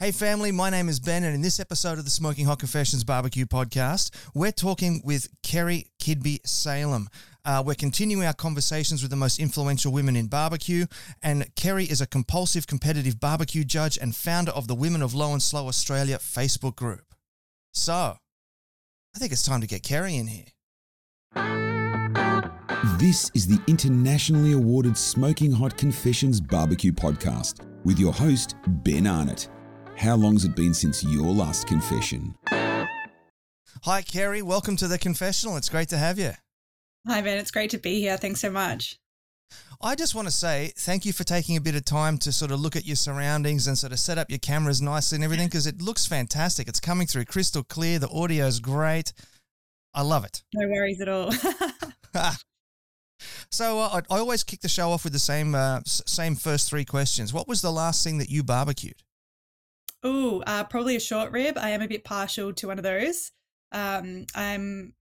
Hey, family, my name is Ben, and in this episode of the Smoking Hot Confessions Barbecue podcast, we're talking with Ceri Kidby Salem. Uh, we're continuing our conversations with the most influential women in barbecue, and Ceri is a compulsive competitive barbecue judge and founder of the Women of Low and Slow Australia Facebook group. So, I think it's time to get Ceri in here. This is the internationally awarded Smoking Hot Confessions Barbecue Podcast with your host, Ben Arnott. How long's it been since your last confession? Hi, Ceri. Welcome to the confessional. It's great to have you. Hi, Ben. It's great to be here. Thanks so much. I just want to say thank you for taking a bit of time to sort of look at your surroundings and sort of set up your cameras nicely and everything because it looks fantastic. It's coming through crystal clear. The audio's great. I love it. No worries at all. so uh, I, I always kick the show off with the same uh, s- same first three questions. What was the last thing that you barbecued? Ooh, uh, probably a short rib. I am a bit partial to one of those. Um, I'm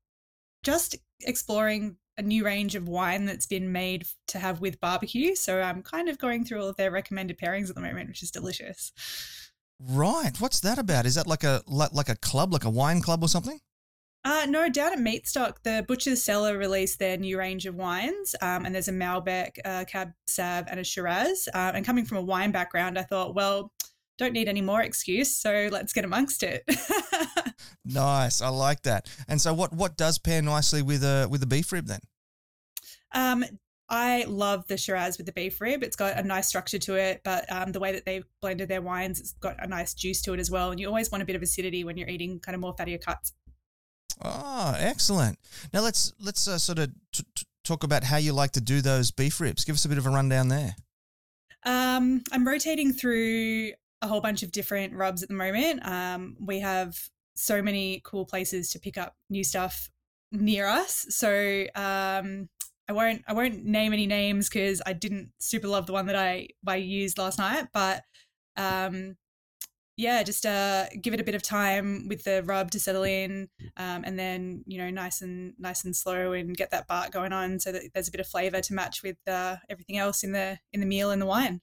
just exploring a new range of wine that's been made to have with barbecue. So I'm kind of going through all of their recommended pairings at the moment, which is delicious. Right. What's that about? Is that like a like, like a club, like a wine club or something? Uh, no, down at Meatstock, the Butcher's Cellar released their new range of wines, um, and there's a Malbec, a Cab Sav, and a Shiraz. Uh, and coming from a wine background, I thought, well, don't need any more excuse, so let's get amongst it. Nice. I like that. And so, what what does pair nicely with a with a beef rib then? um, I love the Shiraz with the beef rib. It's got a nice structure to it, but um, the way that they've blended their wines, it's got a nice juice to it as well. And you always want a bit of acidity when you're eating kind of more fattier cuts. Oh, excellent. Now let's let's uh, sort of t- t- talk about how you like to do those beef ribs. Give us a bit of a rundown there. Um, I'm rotating through a whole bunch of different rubs at the moment. Um, we have so many cool places to pick up new stuff near us. So um, I won't I won't name any names because I didn't super love the one that I I used last night. But um, yeah, just uh, give it a bit of time with the rub to settle in, um, and then you know nice and nice and slow and get that bark going on so that there's a bit of flavor to match with uh, everything else in the in the meal and the wine.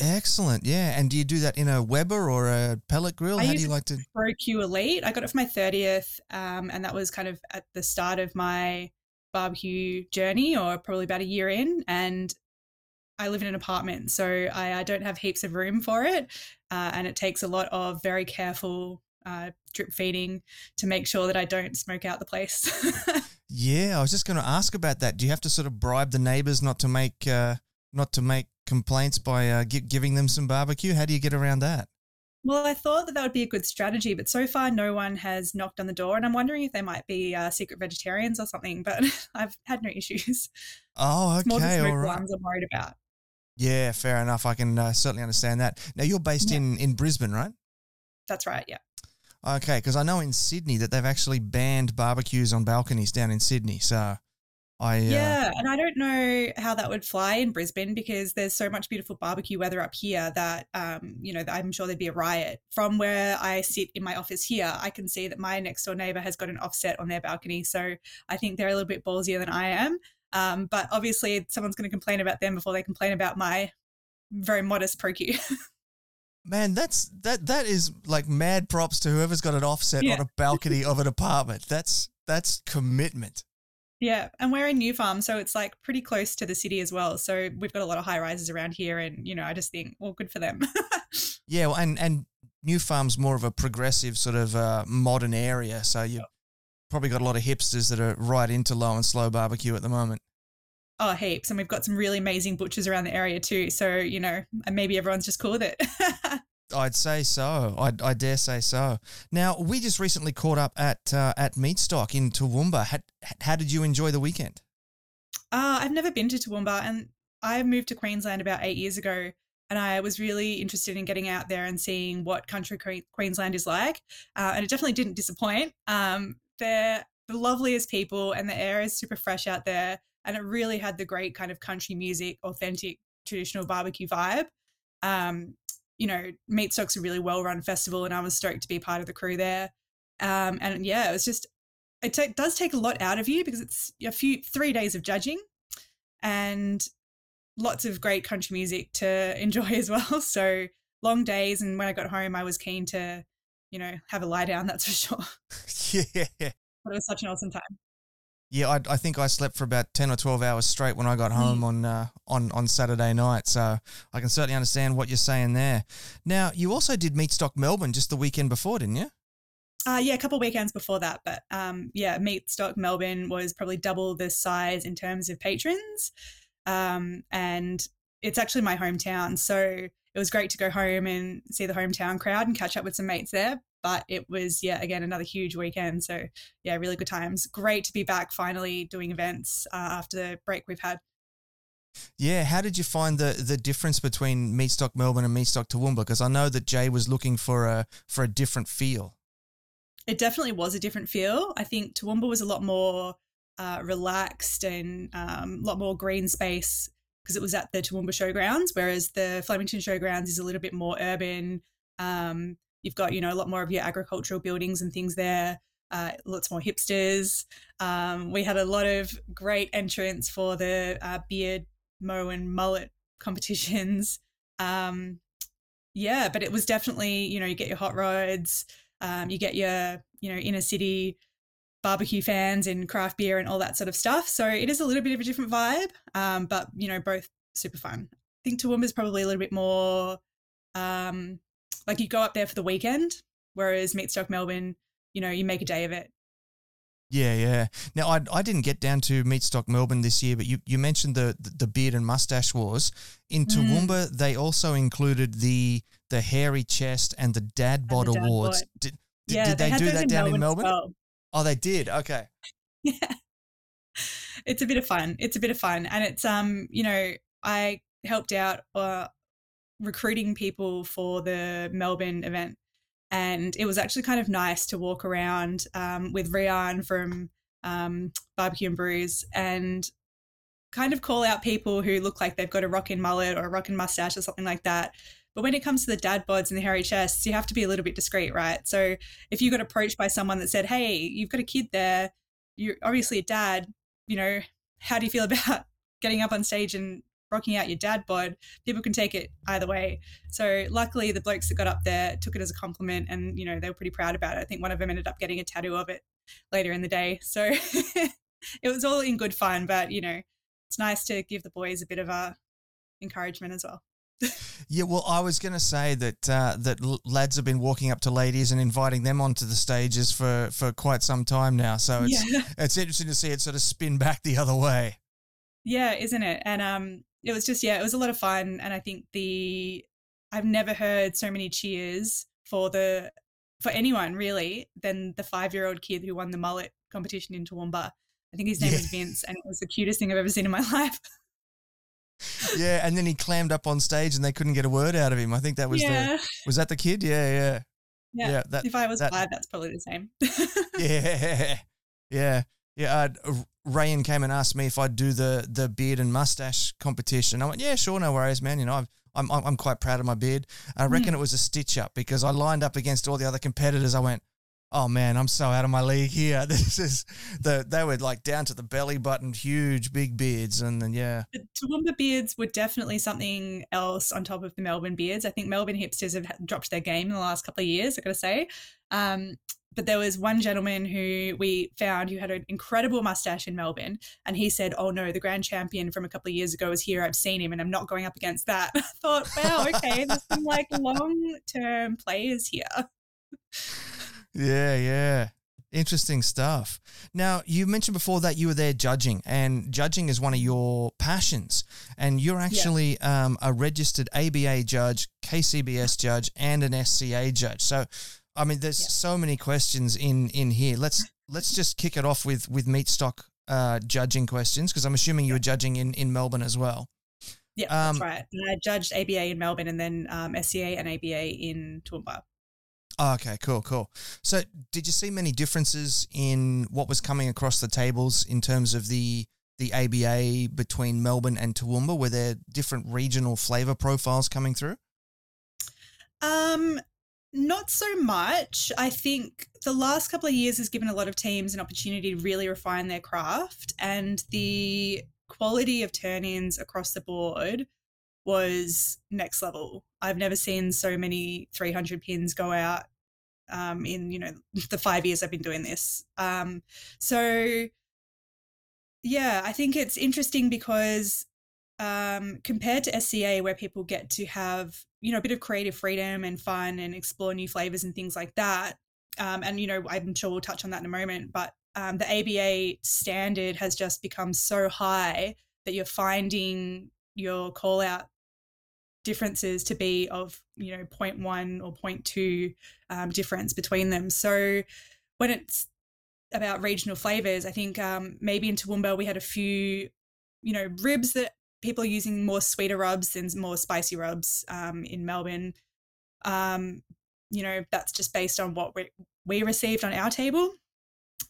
Excellent. Yeah. And do you do that in a Weber or a pellet grill? I How do you like to? ProQ Elite. I got it for my 30th, um, and that was kind of at the start of my barbecue journey, or probably about a year in. And I live in an apartment, so I, I don't have heaps of room for it, uh, and it takes a lot of very careful uh, drip feeding to make sure that I don't smoke out the place. Yeah, I was just going to ask about that. Do you have to sort of bribe the neighbors not to make uh, not to make complaints by uh, gi- giving them some barbecue? How do you get around that? Well, I thought that that would be a good strategy, but so far no one has knocked on the door, and I'm wondering if they might be uh, secret vegetarians or something. But I've had no issues. Oh, It's more the okay, right. ones I'm worried about. Yeah, fair enough. I can uh, certainly understand that. Now you're based Yeah. in in Brisbane, right? That's right. Yeah. Okay, because I know in Sydney that they've actually banned barbecues on balconies down in Sydney. So I uh, Yeah, and I don't know how that would fly in Brisbane because there's so much beautiful barbecue weather up here that um, you know, I'm sure there'd be a riot. From where I sit in my office here, I can see that my next door neighbor has got an offset on their balcony, so I think they're a little bit ballsier than I am. Um, but obviously, someone's going to complain about them before they complain about my very modest ProQ. Man, that's that that is like mad props to whoever's got an offset Yeah. on a balcony of an apartment. That's that's commitment. Yeah, and we're in New Farm, so it's like pretty close to the city as well. So we've got a lot of high rises around here, and you know, I just think, well, good for them. Yeah, well, and and New Farm's more of a progressive sort of uh, modern area, so you have probably got a lot of hipsters that are right into low and slow barbecue at the moment. Oh, heaps. And we've got some really amazing butchers around the area too. So, you know, and maybe everyone's just cool with it. I'd say so. I, I dare say so. Now, we just recently caught up at uh, at Meatstock in Toowoomba. How, how did you enjoy the weekend? uh, I've never been to Toowoomba and I moved to Queensland about eight years ago. And I was really interested in getting out there and seeing what country Queensland is like. Uh, and it definitely didn't disappoint. Um, they're the loveliest people and the air is super fresh out there. And it really had the great kind of country music, authentic traditional barbecue vibe. Um, you know, Meatstock's a really well run festival, and I was stoked to be part of the crew there. Um, and yeah, it was just, it ta- does take a lot out of you because it's a few, three days of judging and lots of great country music to enjoy as well. So long days. And when I got home, I was keen to, you know, have a lie down. That's for sure. yeah. But it was such an awesome time. Yeah, I, I, think I slept for about ten or twelve hours straight when I got home mm. on uh, on on Saturday night. So I can certainly understand what you're saying there. Now, you also did Meatstock Melbourne just the weekend before, didn't you? Uh, yeah, a couple weekends before that, but um, yeah, Meatstock Melbourne was probably double the size in terms of patrons, um, and it's actually my hometown, so it was great to go home and see the hometown crowd and catch up with some mates there. But it was yeah, again another huge weekend, so yeah, really good times. Great to be back finally doing events uh, after the break we've had. Yeah, how did you find the the difference between Meatstock Melbourne and Meatstock Toowoomba? Because I know that Jay was looking for a for a different feel it definitely was a different feel. I think Toowoomba was a lot more uh, relaxed and um, a lot more green space because it was at the Toowoomba Showgrounds, whereas the Flemington Showgrounds is a little bit more urban. Um, you've got you know a lot more of your agricultural buildings and things there. Uh, lots more hipsters. Um, we had a lot of great entrants for the uh, beard, mow, and mullet competitions. Um, yeah, but it was definitely you know you get your hot rods. Um, you get your, you know, inner city barbecue fans and craft beer and all that sort of stuff. So it is a little bit of a different vibe, um, but you know, both super fun. I think Toowoomba is probably a little bit more um, like you go up there for the weekend, whereas Meatstock Melbourne, you know, you make a day of it. Yeah, yeah. Now I, I didn't get down to Meatstock Melbourne this year, but you, you mentioned the, the beard and mustache wars. In mm. Toowoomba, mm. they also included the the hairy chest and the dad bod the awards. Dad did, did, yeah, did they, they do that in down Melbourne in Melbourne? Well. Oh, they did. Okay. Yeah. It's a bit of fun. It's a bit of fun, and it's um, you know, I helped out uh, recruiting people for the Melbourne event and it was actually kind of nice to walk around um, with Rian from um, Barbecue and Brews and kind of call out people who look like they've got a rockin' mullet or a rockin' mustache or something like that. But when it comes to the dad bods and the hairy chests, you have to be a little bit discreet, right? So if you got approached by someone that said, "Hey, you've got a kid there, you're obviously a dad," you know, how do you feel about getting up on stage and rocking out your dad bod, people can take it either way. So luckily, the blokes that got up there took it as a compliment, and you know they were pretty proud about it. I think one of them ended up getting a tattoo of it later in the day. So it was all in good fun, but you know it's nice to give the boys a bit of a encouragement as well. yeah, well, I was going to say that uh, that lads have been walking up to ladies and inviting them onto the stages for, for quite some time now. So it's yeah. it's interesting to see it sort of spin back the other way. Yeah, isn't it? And um, it was just yeah, it was a lot of fun, and I think the I've never heard so many cheers for the for anyone really than the five year old kid who won the mullet competition in Toowoomba. I think his name yeah. was Vince, and it was the cutest thing I've ever seen in my life. yeah, and then he clammed up on stage, and they couldn't get a word out of him. I think that was yeah. the was that the kid? Yeah, yeah, yeah. yeah that, if I was that, five, that's probably the same. yeah, yeah. Yeah, uh, Rayan came and asked me if I'd do the the beard and mustache competition. I went, yeah, sure, no worries, man. You know, i am I'm I'm quite proud of my beard. I reckon mm. it was a stitch up because I lined up against all the other competitors. I went, oh man, I'm so out of my league here. This is the they were like down to the belly button, huge, big beards, and then yeah. The Toowoomba beards were definitely something else on top of the Melbourne beards. I think Melbourne hipsters have dropped their game in the last couple of years. I got to say, um, but there was one gentleman who we found who had an incredible mustache in Melbourne, and he said, "Oh no, the grand champion from a couple of years ago is here. I've seen him, and I'm not going up against that." I thought, "Wow, okay, there's some like long term players here." yeah, yeah. Interesting stuff. Now, you mentioned before that you were there judging, and judging is one of your passions. And you're actually yeah. um, a registered ABA judge, KCBS judge, and an SCA judge. So, I mean, there's yeah. so many questions in in here. Let's let's just kick it off with with Meatstock uh, judging questions because I'm assuming you were judging in in Melbourne as well. Yeah, um, that's right. I judged ABA in Melbourne and then um, SCA and ABA in Toowoomba. Oh, okay, cool, cool. So, did you see many differences in what was coming across the tables in terms of the the ABA between Melbourne and Toowoomba? Were there different regional flavor profiles coming through? Um, not so much. I think the last couple of years has given a lot of teams an opportunity to really refine their craft, and the quality of turn ins across the board was next level. I've never seen so many 300 pins go out um, in you know the five years I've been doing this. Um, so yeah, I think it's interesting because um, compared to SCA, where people get to have you know a bit of creative freedom and fun and explore new flavors and things like that. Um, and you know, I'm sure we'll touch on that in a moment. But um, the ABA standard has just become so high that you're finding your call out differences to be of you know 0.1 or 0.2 um, difference between them so when it's about regional flavors i think um, maybe in toowoomba we had a few you know ribs that people are using more sweeter rubs than more spicy rubs um, in melbourne um, you know that's just based on what we, we received on our table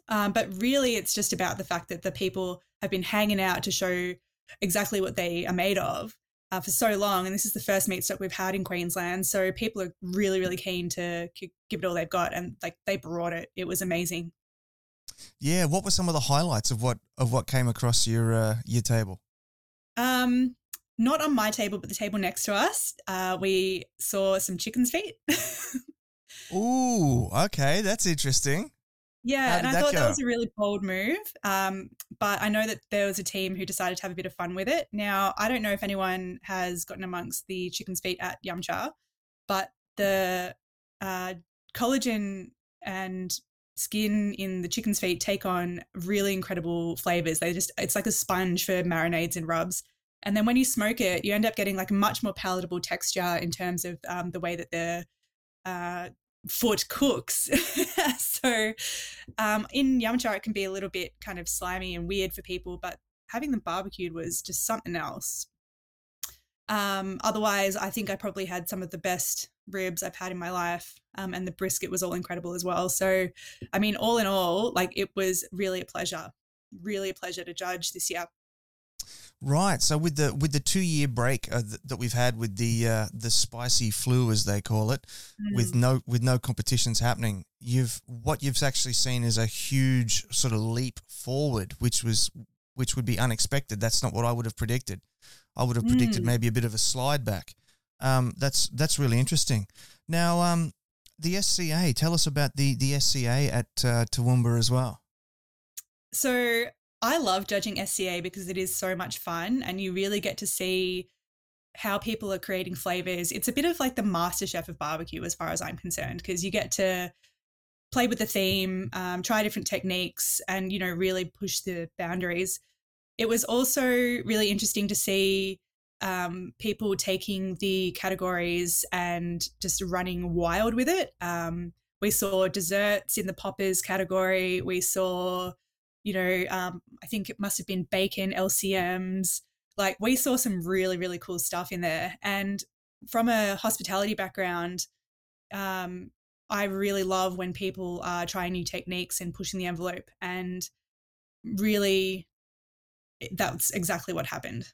um, but really it's just about the fact that the people have been hanging out to show exactly what they are made of uh, for so long. And this is the first Meatstock we've had in Queensland. So people are really, really keen to give it all they've got. And like they brought it. It was amazing. Yeah. What were some of the highlights of what, of what came across your, uh, your table? Um, not on my table, but the table next to us. Uh, we saw some chicken's feet. Ooh, okay. That's interesting. Yeah, and I thought go? that was a really bold move. Um, but I know that there was a team who decided to have a bit of fun with it. Now, I don't know if anyone has gotten amongst the chicken's feet at Yumcha, but the uh, collagen and skin in the chicken's feet take on really incredible flavors. They just, it's like a sponge for marinades and rubs. And then when you smoke it, you end up getting like a much more palatable texture in terms of um, the way that the uh, foot cooks. so um, in Yumcha, it can be a little bit kind of slimy and weird for people, but having them barbecued was just something else. Um, otherwise, I think I probably had some of the best ribs I've had in my life, um, and the brisket was all incredible as well. So, I mean, all in all, like it was really a pleasure, really a pleasure to judge this year. Right. So with the with the two year break uh, th- that we've had with the uh, the spicy flu as they call it, mm. with no with no competitions happening, you've what you've actually seen is a huge sort of leap forward, which was which would be unexpected. That's not what I would have predicted. I would have predicted mm. maybe a bit of a slide back. Um, that's that's really interesting. Now, um, the SCA. Tell us about the the SCA at uh, Toowoomba as well. So I love judging SCA because it is so much fun and you really get to see how people are creating flavors. It's a bit of like the master chef of barbecue as far as I'm concerned because you get to play with the theme, um, try different techniques and you know really push the boundaries. It was also really interesting to see um, people taking the categories and just running wild with it. Um, we saw desserts in the poppers category. We saw you know, um, I think it must have been bacon LCMs. Like we saw some really, really cool stuff in there. And from a hospitality background, um, I really love when people are trying new techniques and pushing the envelope. And really, that's exactly what happened.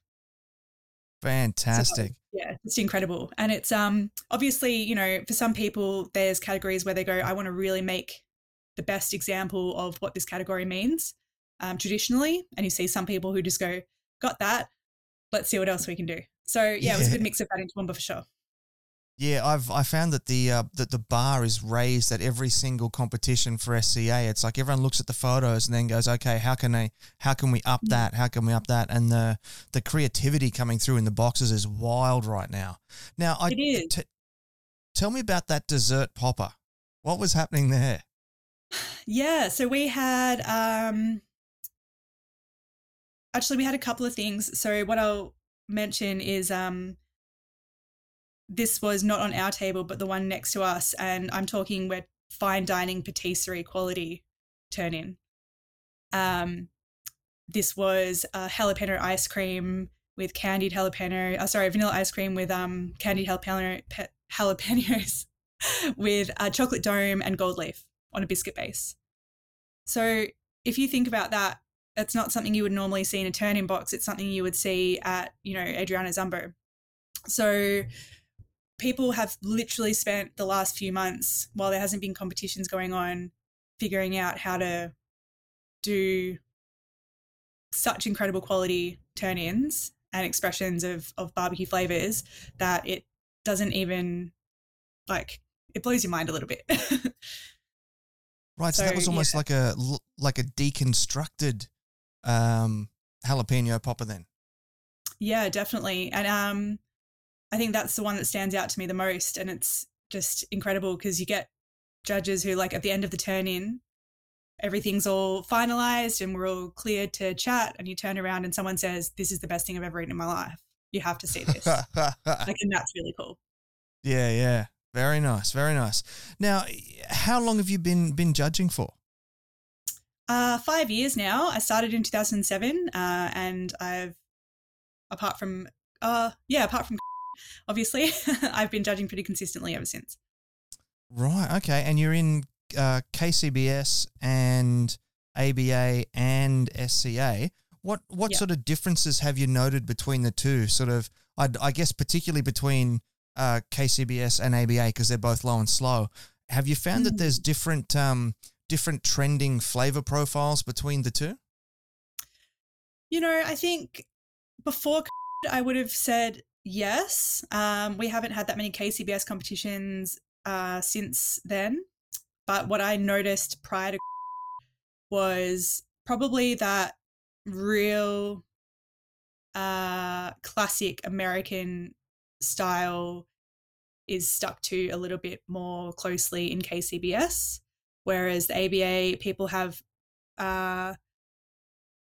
Fantastic. So, yeah, it's incredible. And it's um obviously, you know, for some people there's categories where they go, I want to really make the best example of what this category means um, traditionally. And you see some people who just go, got that, let's see what else we can do. So yeah, yeah. it was a good mix of that in Toowoomba for sure. Yeah, I've I found that the uh, that the bar is raised at every single competition for SCA. It's like everyone looks at the photos and then goes, okay, how can they how can we up that? How can we up that? And the the creativity coming through in the boxes is wild right now. Now, I t- tell me about that dessert popper. What was happening there? Yeah, so we had um actually we had a couple of things. So what I'll mention is um this was not on our table, but the one next to us, and I'm talking we're fine dining patisserie quality turn in. Um, this was a jalapeno ice cream with candied jalapeno. Uh, sorry, vanilla ice cream with um candied jalapeno pe- jalapenos with a chocolate dome and gold leaf on a biscuit base. So if you think about that, it's not something you would normally see in a turn in box. It's something you would see at, you know, Adriano Zumbo. So people have literally spent the last few months while there hasn't been competitions going on figuring out how to do such incredible quality turn ins and expressions of, of barbecue flavors that it doesn't even like it blows your mind a little bit. right, so, so that was almost yeah. like a like a deconstructed um, jalapeno popper then. Yeah, definitely, and um, I think that's the one that stands out to me the most, and it's just incredible because you get judges who, like, at the end of the turn in, everything's all finalized and we're all cleared to chat, and you turn around and someone says, "This is the best thing I've ever eaten in my life. You have to see this." like, and that's really cool. Yeah, yeah, very nice, very nice. Now, how long have you been been judging for? Uh, five years now. I started in 2007, uh, and I've, apart from, uh, yeah, apart from, obviously, I've been judging pretty consistently ever since. Right. Okay. And you're in uh, KCBS and ABA and SCA. What what yep. sort of differences have you noted between the two? Sort of, I, I guess, particularly between uh, KCBS and ABA because they're both low and slow. Have you found mm. that there's different um, different trending flavor profiles between the two? You know, I think before I would have said yes. Um, we haven't had that many KCBS competitions uh, since then. But what I noticed prior to was probably that real uh, classic American style is stuck to a little bit more closely in KCBS, whereas the ABA people have, uh,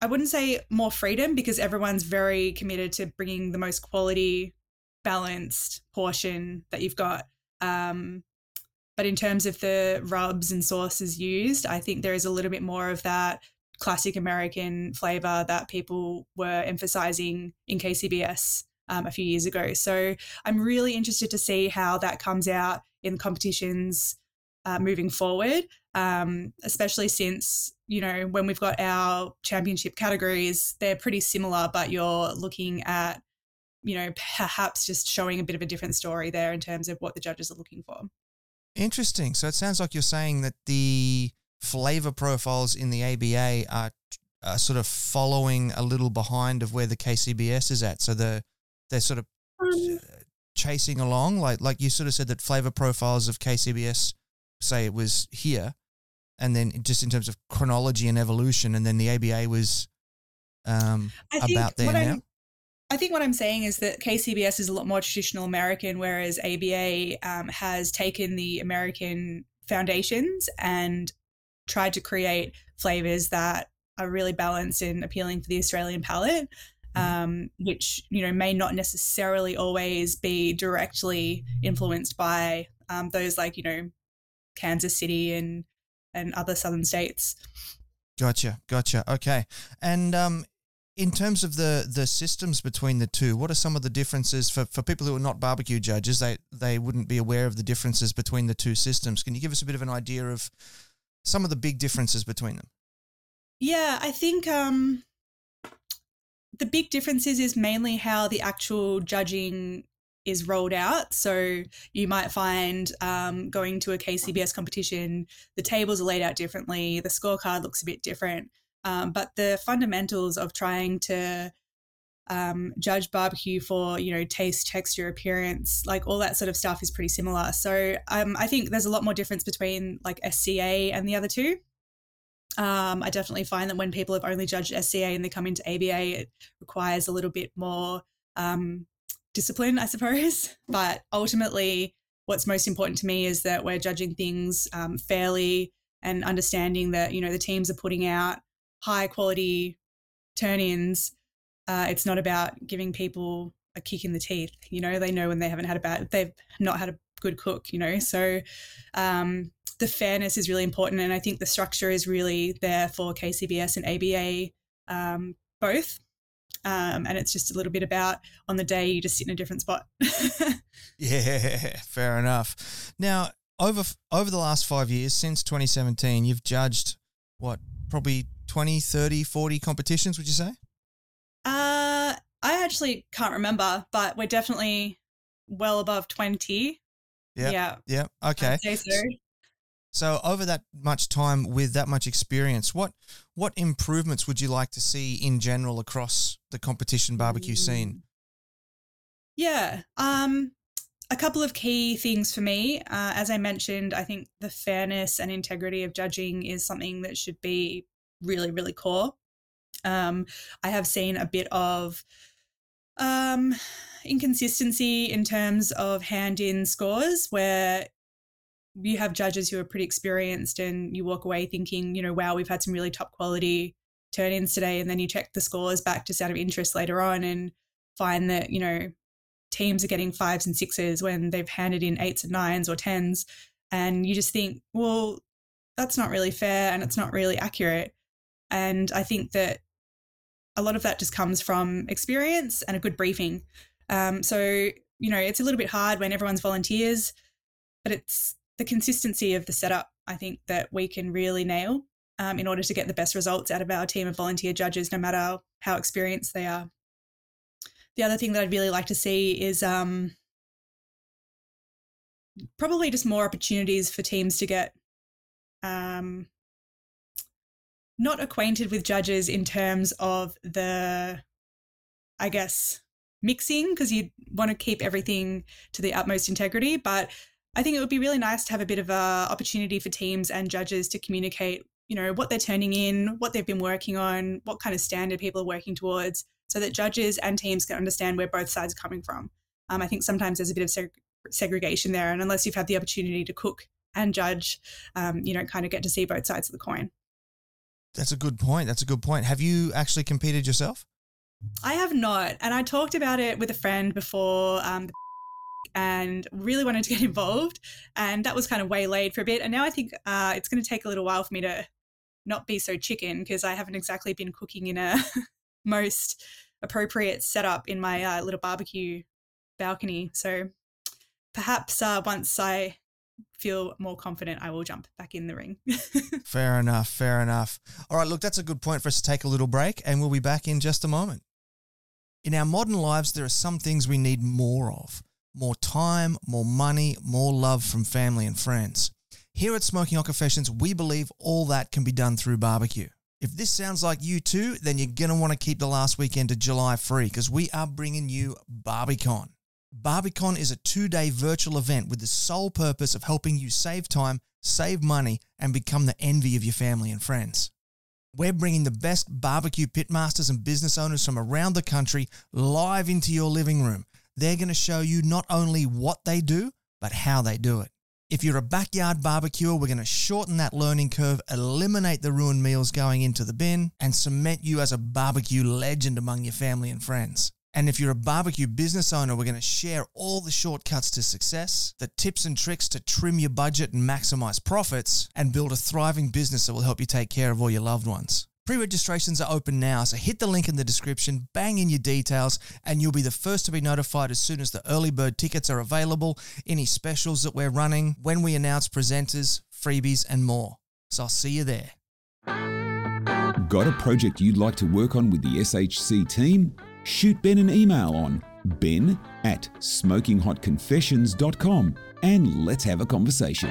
I wouldn't say more freedom because everyone's very committed to bringing the most quality, balanced portion that you've got. Um, but in terms of the rubs and sauces used, I think there is a little bit more of that classic American flavor that people were emphasizing in KCBS um, a few years ago. So I'm really interested to see how that comes out in competitions uh, moving forward, um, especially since, you know, when we've got our championship categories, they're pretty similar, but you're looking at, you know, perhaps just showing a bit of a different story there in terms of what the judges are looking for. Interesting. So it sounds like you're saying that the flavor profiles in the ABA are, are sort of following a little behind of where the KCBS is at. So the they're sort of um, chasing along, like like you sort of said that flavor profiles of KCBS, say it was here, and then just in terms of chronology and evolution, and then the ABA was um, about there now. I think what I'm saying is that KCBS is a lot more traditional American, whereas ABA um, has taken the American foundations and tried to create flavors that are really balanced and appealing for the Australian palate. Mm-hmm. Um, which you know may not necessarily always be directly influenced by um, those like you know Kansas City and and other southern states. Gotcha, gotcha. Okay, and um, in terms of the the systems between the two, what are some of the differences for, for people who are not barbecue judges? They they wouldn't be aware of the differences between the two systems. Can you give us a bit of an idea of some of the big differences between them? Yeah, I think um, the big differences is mainly how the actual judging is rolled out. So you might find um, going to a KCBS competition, the tables are laid out differently, the scorecard looks a bit different. Um, but the fundamentals of trying to um, judge barbecue for you know taste, texture, appearance, like all that sort of stuff is pretty similar. So um, I think there's a lot more difference between like SCA and the other two. Um, I definitely find that when people have only judged SCA and they come into ABA, it requires a little bit more um, discipline, I suppose. But ultimately, what's most important to me is that we're judging things um, fairly and understanding that you know the teams are putting out high quality turn ins. Uh, it's not about giving people a kick in the teeth. You know, they know when they haven't had a bad, they've not had a good cook, you know. So um, the fairness is really important. And I think the structure is really there for KCBS and ABA um, both. Um, and it's just a little bit about on the day you just sit in a different spot. yeah, fair enough. Now, over over the last five years since 2017, you've judged what probably 20, 30, 40 competitions, would you say? Uh, I actually can't remember, but we're definitely well above 20. Yep. Yeah. Yeah. Okay. So. so over that much time with that much experience, what what improvements would you like to see in general across the competition barbecue scene? Yeah. Um a couple of key things for me. Uh, as I mentioned, I think the fairness and integrity of judging is something that should be really, really core. Um, I have seen a bit of um, inconsistency in terms of hand in scores where you have judges who are pretty experienced and you walk away thinking, you know, wow, we've had some really top quality turn ins today. And then you check the scores back just out of interest later on and find that, you know, teams are getting fives and sixes when they've handed in eights and nines or tens. And you just think, well, that's not really fair and it's not really accurate. And I think that a lot of that just comes from experience and a good briefing. Um, so, you know, it's a little bit hard when everyone's volunteers, but it's the consistency of the setup, I think, that we can really nail um, in order to get the best results out of our team of volunteer judges, no matter how experienced they are. The other thing that I'd really like to see is um, probably just more opportunities for teams to get um, not acquainted with judges in terms of the, I guess, mixing, because you want to keep everything to the utmost integrity. But I think it would be really nice to have a bit of a opportunity for teams and judges to communicate, you know, what they're turning in, what they've been working on, what kind of standard people are working towards, so that judges and teams can understand where both sides are coming from. Um, I think sometimes there's a bit of seg- segregation there, and unless you've had the opportunity to cook and judge, um, you don't kind of get to see both sides of the coin. That's a good point. That's a good point. Have you actually competed yourself? I have not, and I talked about it with a friend before um, and really wanted to get involved. And that was kind of waylaid for a bit. And now I think uh, it's going to take a little while for me to not be so chicken because I haven't exactly been cooking in a most appropriate setup in my uh, little barbecue balcony. So perhaps uh, once I feel more confident, I will jump back in the ring. fair enough. Fair enough. All right, look, that's a good point for us to take a little break, and we'll be back in just a moment. In our modern lives, there are some things we need more of more time, more money, more love from family and friends. Here at Smoking Hot Confessions, we believe all that can be done through barbecue. If this sounds like you too, then you're going to want to keep the last weekend of July free because we are bringing you Barbicon. Barbicon is a two day virtual event with the sole purpose of helping you save time, save money, and become the envy of your family and friends. We're bringing the best barbecue pitmasters and business owners from around the country live into your living room they're going to show you not only what they do, but how they do it. If you're a backyard barbecuer, we're going to shorten that learning curve, eliminate the ruined meals going into the bin, and cement you as a barbecue legend among your family and friends. And if you're a barbecue business owner, we're going to share all the shortcuts to success, the tips and tricks to trim your budget and maximize profits, and build a thriving business that will help you take care of all your loved ones. Pre registrations are open now, so hit the link in the description, bang in your details, and you'll be the first to be notified as soon as the early bird tickets are available, any specials that we're running, when we announce presenters, freebies, and more. So I'll see you there. Got a project you'd like to work on with the SHC team? Shoot Ben an email on ben at smokinghotconfessions.com and let's have a conversation.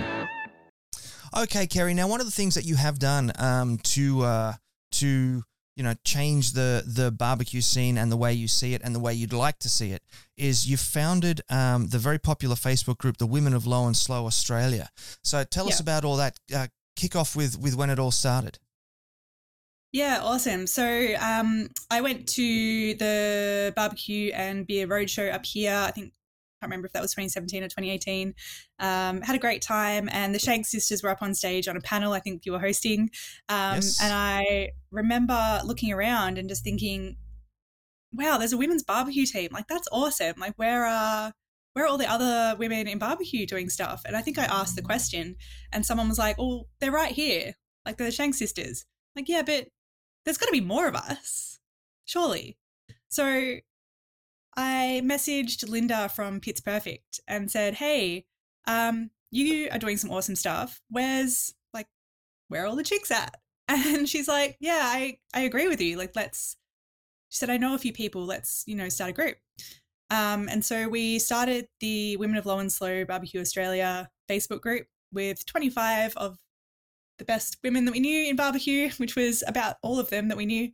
Okay, Ceri. Now, one of the things that you have done um, to uh, to you know change the the barbecue scene and the way you see it and the way you'd like to see it is you founded um, the very popular Facebook group, the Women of Low and Slow Australia. So tell yeah. us about all that. Uh, kick off with with when it all started. Yeah, awesome. So um, I went to the barbecue and beer roadshow up here. I think can't remember if that was 2017 or 2018. Um, had a great time, and the Shank sisters were up on stage on a panel. I think you were hosting, um, yes. and I remember looking around and just thinking, "Wow, there's a women's barbecue team! Like that's awesome! Like where are where are all the other women in barbecue doing stuff?" And I think I asked the question, and someone was like, "Oh, they're right here. Like they're the Shank sisters." Like, yeah, but there's got to be more of us, surely. So I messaged Linda from Pits Perfect and said, "Hey, um, you are doing some awesome stuff. Where's like, where are all the chicks at?" And she's like, "Yeah, I I agree with you. Like, let's." She said, "I know a few people. Let's you know start a group." Um, and so we started the Women of Low and Slow Barbecue Australia Facebook group with 25 of the best women that we knew in barbecue, which was about all of them that we knew.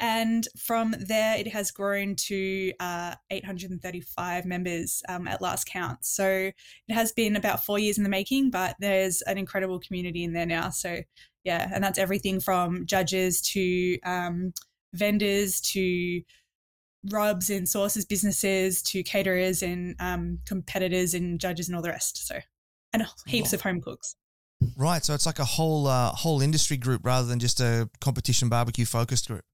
And from there, it has grown to uh, 835 members um, at last count. So it has been about four years in the making, but there's an incredible community in there now. So, yeah, and that's everything from judges to um, vendors to rubs and sauces businesses to caterers and um, competitors and judges and all the rest. So, and heaps of home cooks. Right. So it's like a whole uh, whole industry group rather than just a competition barbecue focused group.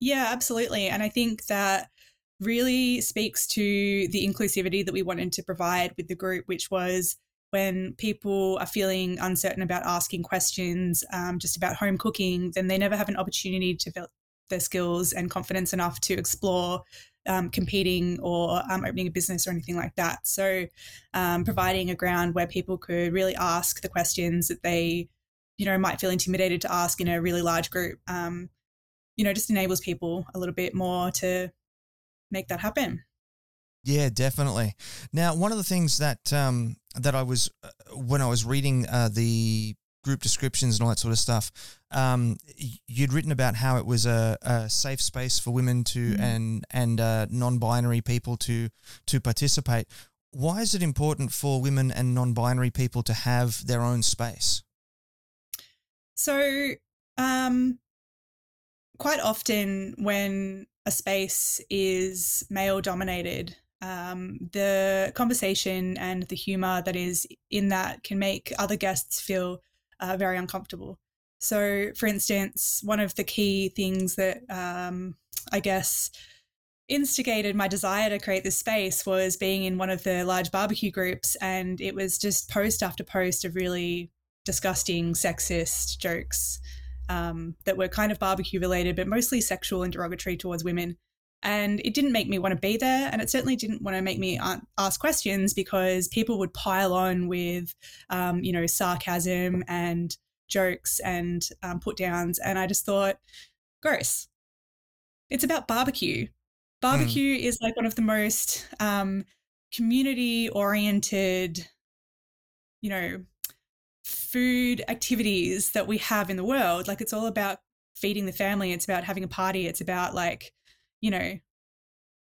Yeah, absolutely. And I think that really speaks to the inclusivity that we wanted to provide with the group, which was when people are feeling uncertain about asking questions um, just about home cooking, then they never have an opportunity to build their skills and confidence enough to explore um, competing or um, opening a business or anything like that. So, um, providing a ground where people could really ask the questions that they, you know, might feel intimidated to ask in a really large group, um, you know, just enables people a little bit more to make that happen. Yeah, definitely. Now, one of the things that um, that I was uh, when I was reading uh, the group descriptions and all that sort of stuff, um, you'd written about how it was a, a safe space for women to mm. and and uh, non-binary people to to participate. Why is it important for women and non-binary people to have their own space? So, um, quite often when a space is male dominated, um, the conversation and the humor that is in that can make other guests feel uh, very uncomfortable. So, for instance, one of the key things that um, I guess instigated my desire to create this space was being in one of the large barbecue groups, and it was just post after post of really disgusting, sexist jokes um, that were kind of barbecue related, but mostly sexual and derogatory towards women. And it didn't make me want to be there. And it certainly didn't want to make me ask questions because people would pile on with, um, you know, sarcasm and jokes and um, put downs. And I just thought, gross. It's about barbecue. Barbecue mm. is like one of the most um, community oriented, you know, food activities that we have in the world. Like it's all about feeding the family, it's about having a party, it's about like, you know,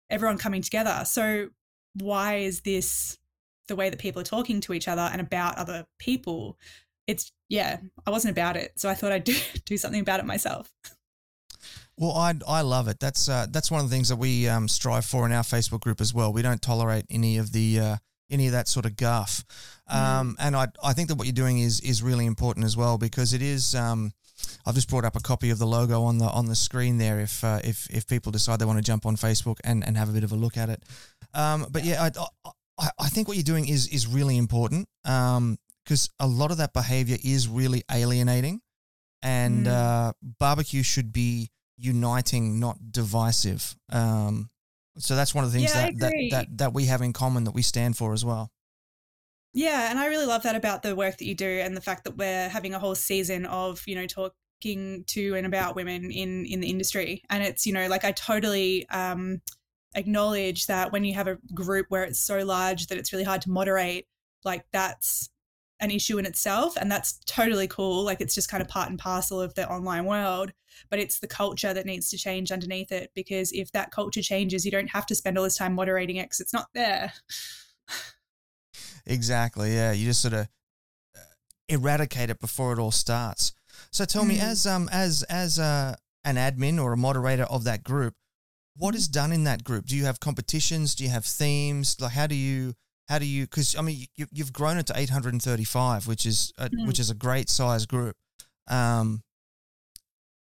everyone coming together. So why is this the way that people are talking to each other and about other people? It's yeah, I wasn't about it. So I thought I'd do, do something about it myself. Well, I I love it. That's uh, that's one of the things that we um, strive for in our Facebook group as well. We don't tolerate any of the uh, any of that sort of guff. Mm. Um, and I, I think that what you're doing is is really important as well because it is. Um, I've just brought up a copy of the logo on the on the screen there. If uh, if if people decide they want to jump on Facebook and, and have a bit of a look at it, um, but yeah, I, I, I think what you're doing is is really important because um, a lot of that behavior is really alienating, and mm. uh, barbecue should be uniting, not divisive. Um, so that's one of the things yeah, that, that, that that we have in common that we stand for as well. Yeah, and I really love that about the work that you do and the fact that we're having a whole season of, you know, talking to and about women in in the industry. And it's, you know, like I totally um acknowledge that when you have a group where it's so large that it's really hard to moderate, like that's an issue in itself and that's totally cool like it's just kind of part and parcel of the online world but it's the culture that needs to change underneath it because if that culture changes you don't have to spend all this time moderating it because it's not there. Exactly yeah you just sort of uh, eradicate it before it all starts. So tell mm. me as um as as uh, an admin or a moderator of that group what is done in that group? Do you have competitions? Do you have themes? Like how do you how do you? Because I mean, you, have grown it to 835, which is a, mm. which is a great size group. Um,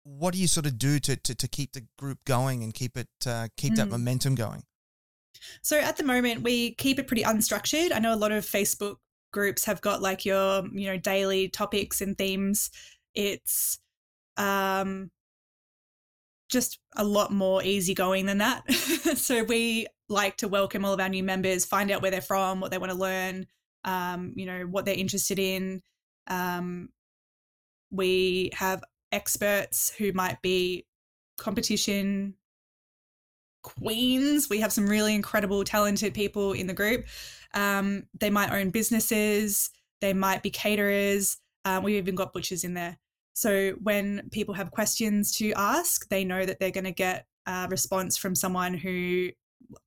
what do you sort of do to, to, to keep the group going and keep it uh, keep mm. that momentum going? So at the moment, we keep it pretty unstructured. I know a lot of Facebook groups have got like your you know daily topics and themes. It's um, just a lot more easygoing than that. so we like to welcome all of our new members, find out where they're from, what they want to learn, um, you know, what they're interested in. Um, we have experts who might be competition queens. We have some really incredible, talented people in the group. Um, they might own businesses, they might be caterers. Um, we've even got butchers in there. So when people have questions to ask, they know that they're going to get a response from someone who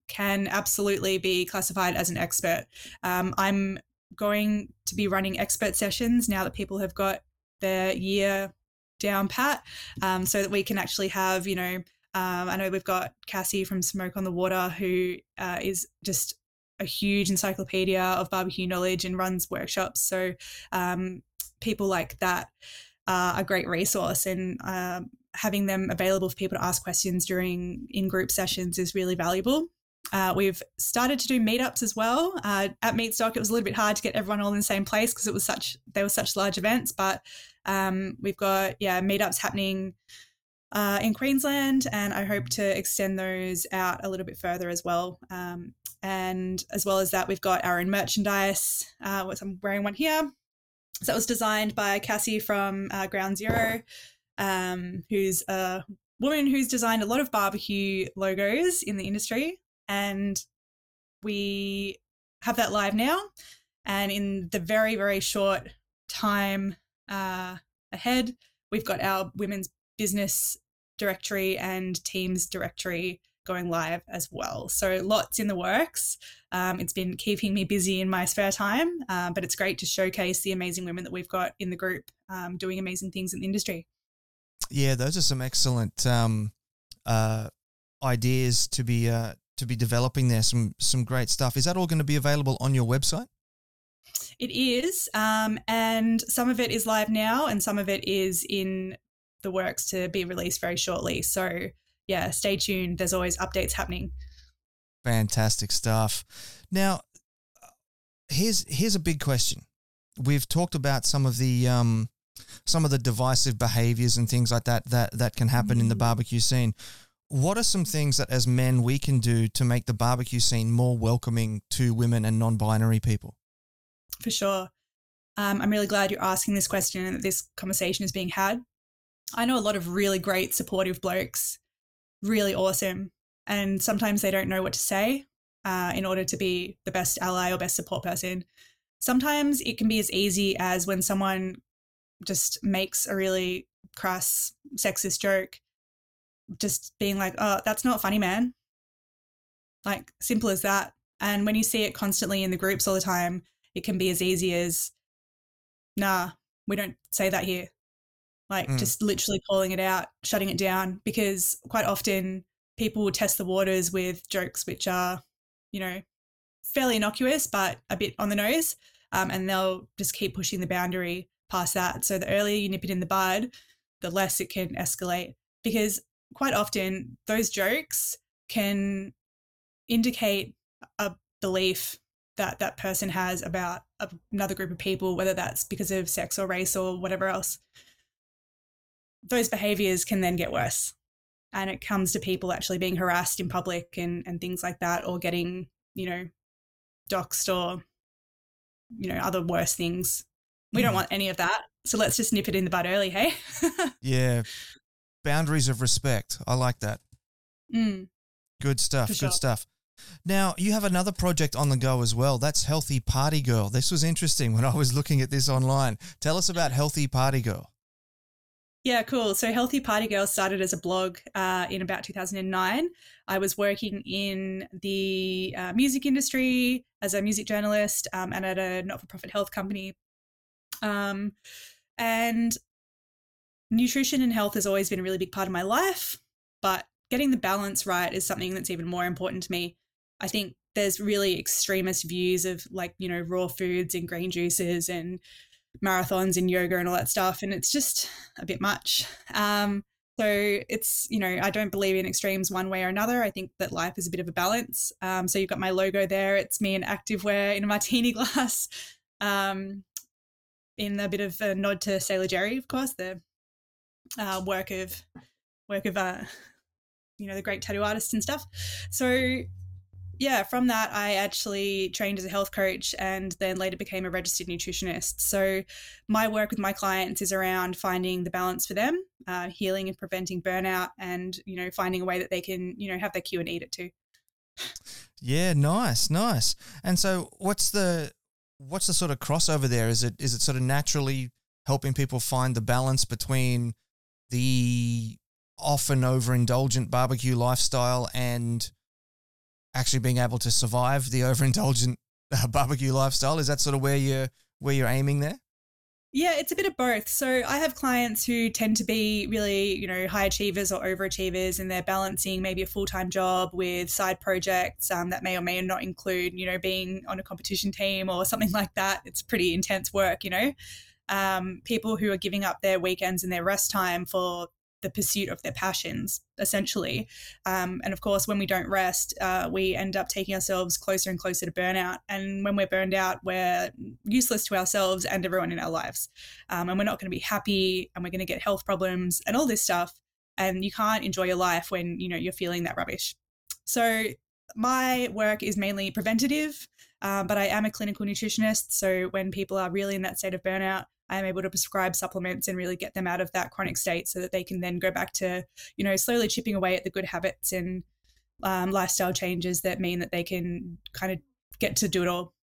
can absolutely be classified as an expert. Um, I'm going to be running expert sessions now that people have got their year down pat um, so that we can actually have, you know, um, I know we've got Cassie from Smoke on the Water, who uh, is just a huge encyclopedia of barbecue knowledge and runs workshops. So um, people like that are a great resource, and uh, having them available for people to ask questions during in group sessions is really valuable. Uh, we've started to do meetups as well. Uh, at Meatstock, it was a little bit hard to get everyone all in the same place because it was such they were such large events. But um, we've got yeah meetups happening uh, in Queensland, and I hope to extend those out a little bit further as well. Um, and as well as that, we've got our own merchandise. Uh, I'm wearing one here. So that was designed by Cassie from uh, Ground Zero, um, who's a woman who's designed a lot of barbecue logos in the industry. And we have that live now. And in the very, very short time uh, ahead, we've got our women's business directory and teams directory going live as well. So lots in the works. Um, it's been keeping me busy in my spare time, uh, but it's great to showcase the amazing women that we've got in the group um, doing amazing things in the industry. Yeah, those are some excellent um, uh, ideas to be uh, to be developing there. Some some great stuff. Is that all going to be available on your website? It is, um, and some of it is live now, and some of it is in the works to be released very shortly. So yeah, stay tuned. There's always updates happening. Fantastic stuff. Now, here's here's a big question. We've talked about some of the um, some of the divisive behaviors and things like that that that can happen mm. in the mm. barbecue scene. What are some things that as men we can do to make the barbecue scene more welcoming to women and non-binary people? For sure. Um, I'm really glad you're asking this question and that this conversation is being had I know a lot of really great supportive blokes, really awesome. And sometimes they don't know what to say uh, in order to be the best ally or best support person. Sometimes it can be as easy as when someone just makes a really crass sexist joke, just being like, oh, that's not funny, man. Like, simple as that. And when you see it constantly in the groups all the time, it can be as easy as, nah, we don't say that here like mm. just literally calling it out, shutting it down, because quite often people will test the waters with jokes which are, you know, fairly innocuous but a bit on the nose, um, and they'll just keep pushing the boundary past that. So the earlier you nip it in the bud, the less it can escalate, because quite often those jokes can indicate a belief that that person has about another group of people, whether that's because of sex or race or whatever else those behaviors can then get worse. And it comes to people actually being harassed in public and, and things like that, or getting, you know, doxed or, you know, other worse things. We don't mm. want any of that. So let's just nip it in the bud early, hey? yeah. Boundaries of respect. I like that. Mm. Good stuff. Sure. Good stuff. Now, you have another project on the go as well. That's Healthy Party Girl. This was interesting when I was looking at this online. Tell us about Healthy Party Girl. Yeah, cool. So Healthy Party Girl started as a blog uh, in about 2009. I was working in the uh, music industry as a music journalist um, and at a not for profit health company. Um, and nutrition and health has always been a really big part of my life, but getting the balance right is something that's even more important to me. I think there's really extremist views of like, you know, raw foods and green juices and marathons and yoga and all that stuff. And it's just a bit much. Um, so it's, you know, I don't believe in extremes one way or another. I think that life is a bit of a balance. Um, so you've got my logo there. It's me in activewear in a martini glass. Um, in a bit of a nod to Sailor Jerry, of course, the uh, work of work of uh, you know the great tattoo artist and stuff. So yeah, from that, I actually trained as a health coach and then later became a registered nutritionist. So, my work with my clients is around finding the balance for them, uh, healing and preventing burnout, and you know, finding a way that they can, you know, have their cue and eat it too. Yeah, nice, nice. And so, what's the what's the sort of crossover there? Is it is it sort of naturally helping people find the balance between the often overindulgent barbecue lifestyle and actually being able to survive the overindulgent uh, barbecue lifestyle. Is that sort of where you're where you're aiming there? Yeah, it's a bit of both. So I have clients who tend to be really, you know, high achievers or overachievers, and they're balancing maybe a full time job with side projects um, that may or may not include, you know, being on a competition team or something like that. It's pretty intense work, you know. Um, people who are giving up their weekends and their rest time for the pursuit of their passions, essentially. Um, and of course, when we don't rest, uh, we end up taking ourselves closer and closer to burnout. And when we're burned out, we're useless to ourselves and everyone in our lives. Um, and we're not going to be happy and we're going to get health problems and all this stuff. And you can't enjoy your life when you know you're feeling that rubbish. So my work is mainly preventative, uh, but I am a clinical nutritionist. So when people are really in that state of burnout, I am able to prescribe supplements and really get them out of that chronic state so that they can then go back to, you know, slowly chipping away at the good habits and um, lifestyle changes that mean that they can kind of get to do it all.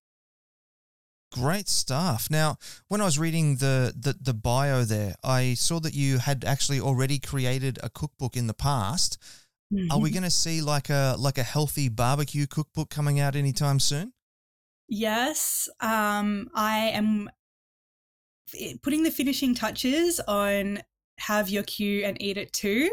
Great stuff. Now, when I was reading the, the, the bio there, I saw that you had actually already created a cookbook in the past. Mm-hmm. Are we mm-hmm. going to see like a like a healthy barbecue cookbook coming out anytime soon? Yes, um, I am putting the finishing touches on Have Your Cue and Eat It Too,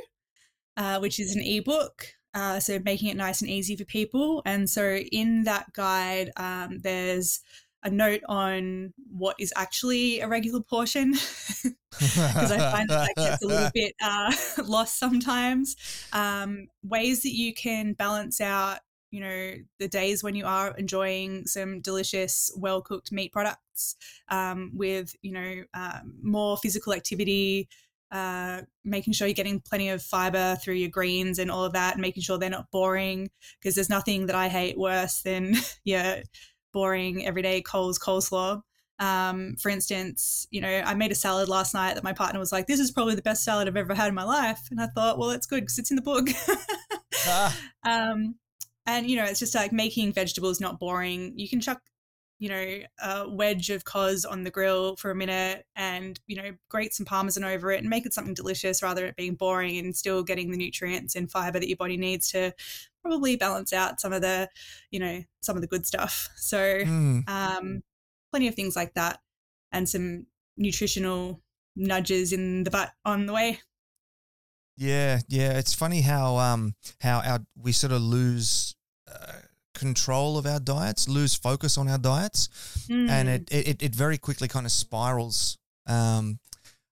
uh, which is an ebook. Uh, so making it nice and easy for people. And so in that guide, um, there's a note on what is actually a regular portion because I find that, that gets a little bit uh, lost sometimes. Um, ways that you can balance out you know the days when you are enjoying some delicious well cooked meat products um, with you know um, more physical activity uh, making sure you're getting plenty of fiber through your greens and all of that and making sure they're not boring because there's nothing that i hate worse than yeah boring everyday coles coleslaw um, for instance, you know, I made a salad last night that my partner was like, "This is probably the best salad I've ever had in my life," and I thought, "Well, that's good because it's in the book." ah. um, and you know it's just like making vegetables not boring you can chuck you know a wedge of cos on the grill for a minute and you know grate some parmesan over it and make it something delicious rather than it being boring and still getting the nutrients and fiber that your body needs to probably balance out some of the you know some of the good stuff so mm. um plenty of things like that and some nutritional nudges in the butt on the way yeah, yeah. It's funny how um how our we sort of lose control of our diets, lose focus on our diets, mm. and it, it, it very quickly kind of spirals. Um,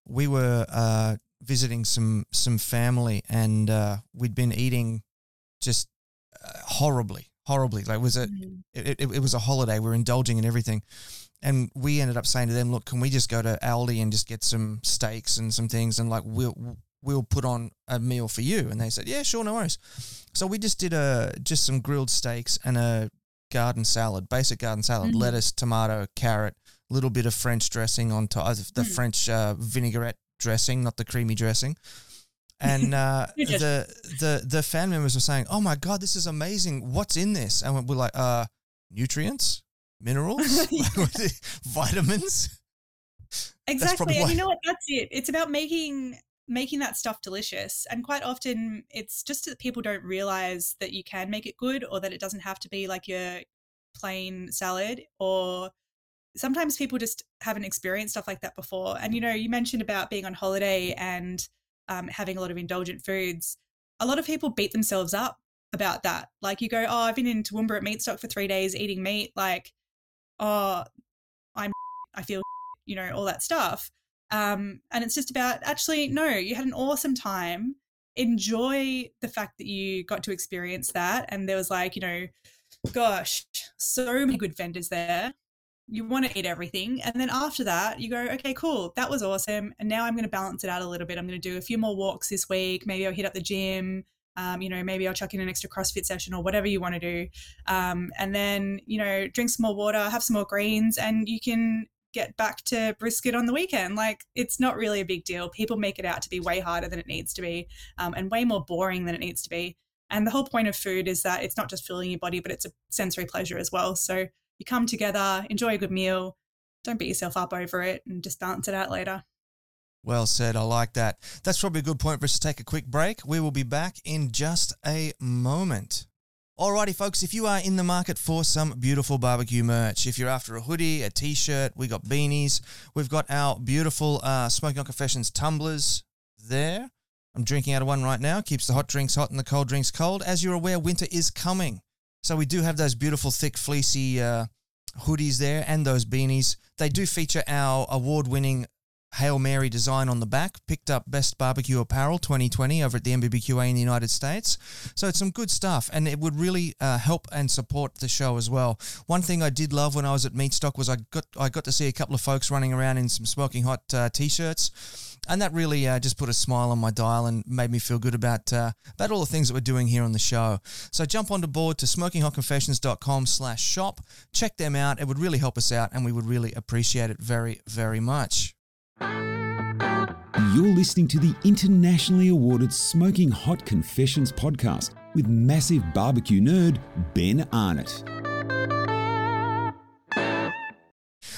we were uh, visiting some some family, and uh, we'd been eating just uh, horribly, horribly. Like was a mm. it, it, it was a holiday. We are indulging in everything, and we ended up saying to them, "Look, can we just go to Aldi and just get some steaks and some things, and like we'll we'll put on a meal for you. And they said, yeah, sure, no worries. So we just did a just some grilled steaks and a garden salad, basic garden salad, mm-hmm. lettuce, tomato, carrot, a little bit of French dressing on top of the mm. French uh, vinaigrette dressing, not the creamy dressing. And uh, the the the fan members were saying, "Oh my god, this is amazing! What's in this?" And we're like, "Uh, nutrients, minerals, vitamins." Exactly, and you know what? That's it. It's about making making that stuff delicious. And quite often it's just that people don't realize that you can make it good or that it doesn't have to be like your plain salad or sometimes people just haven't experienced stuff like that before. And you know, you mentioned about being on holiday and um, having a lot of indulgent foods. A lot of people beat themselves up about that. Like you go, oh, I've been in Toowoomba at Meatstock for three days eating meat. Like, oh, I'm, I feel, you know, all that stuff. Um, and it's just about actually, no, you had an awesome time. Enjoy the fact that you got to experience that. And there was like, you know, gosh, so many good vendors there. You want to eat everything. And then after that, you go, okay, cool, that was awesome. And now I'm going to balance it out a little bit. I'm going to do a few more walks this week. Maybe I'll hit up the gym. Um, you know, maybe I'll chuck in an extra CrossFit session or whatever you want to do. Um, and then, you know, drink some more water, have some more greens, and you can get back to brisket on the weekend. Like it's not really a big deal. People make it out to be way harder than it needs to be um, and way more boring than it needs to be. And the whole point of food is that it's not just filling your body, but it's a sensory pleasure as well. So you come together, enjoy a good meal, don't beat yourself up over it and just balance it out later. Well said. I like that. That's probably a good point for us to take a quick break. We will be back in just a moment. Alrighty, folks, if you are in the market for some beautiful barbecue merch, if you're after a hoodie, a t shirt, we got beanies, we've got our beautiful uh, Smoking Hot Confessions tumblers there. I'm drinking out of one right now, keeps the hot drinks hot and the cold drinks cold. As you're aware, winter is coming. So we do have those beautiful, thick, fleecy uh, hoodies there and those beanies. They do feature our award winning Hail Mary design on the back. Picked up Best Barbecue Apparel 2020 over at the NBBQA in the United States. So it's some good stuff, and it would really uh, help and support the show as well. One thing I did love when I was at Meatstock was I got I got to see a couple of folks running around in some smoking hot uh, t-shirts, and that really uh, just put a smile on my dial and made me feel good about uh, about all the things that we're doing here on the show. So jump onto board to smokinghotconfessions.com/shop. Check them out. It would really help us out, and we would really appreciate it very very much. You're listening to the internationally awarded Smoking Hot Confessions podcast with massive barbecue nerd Ben Arnott.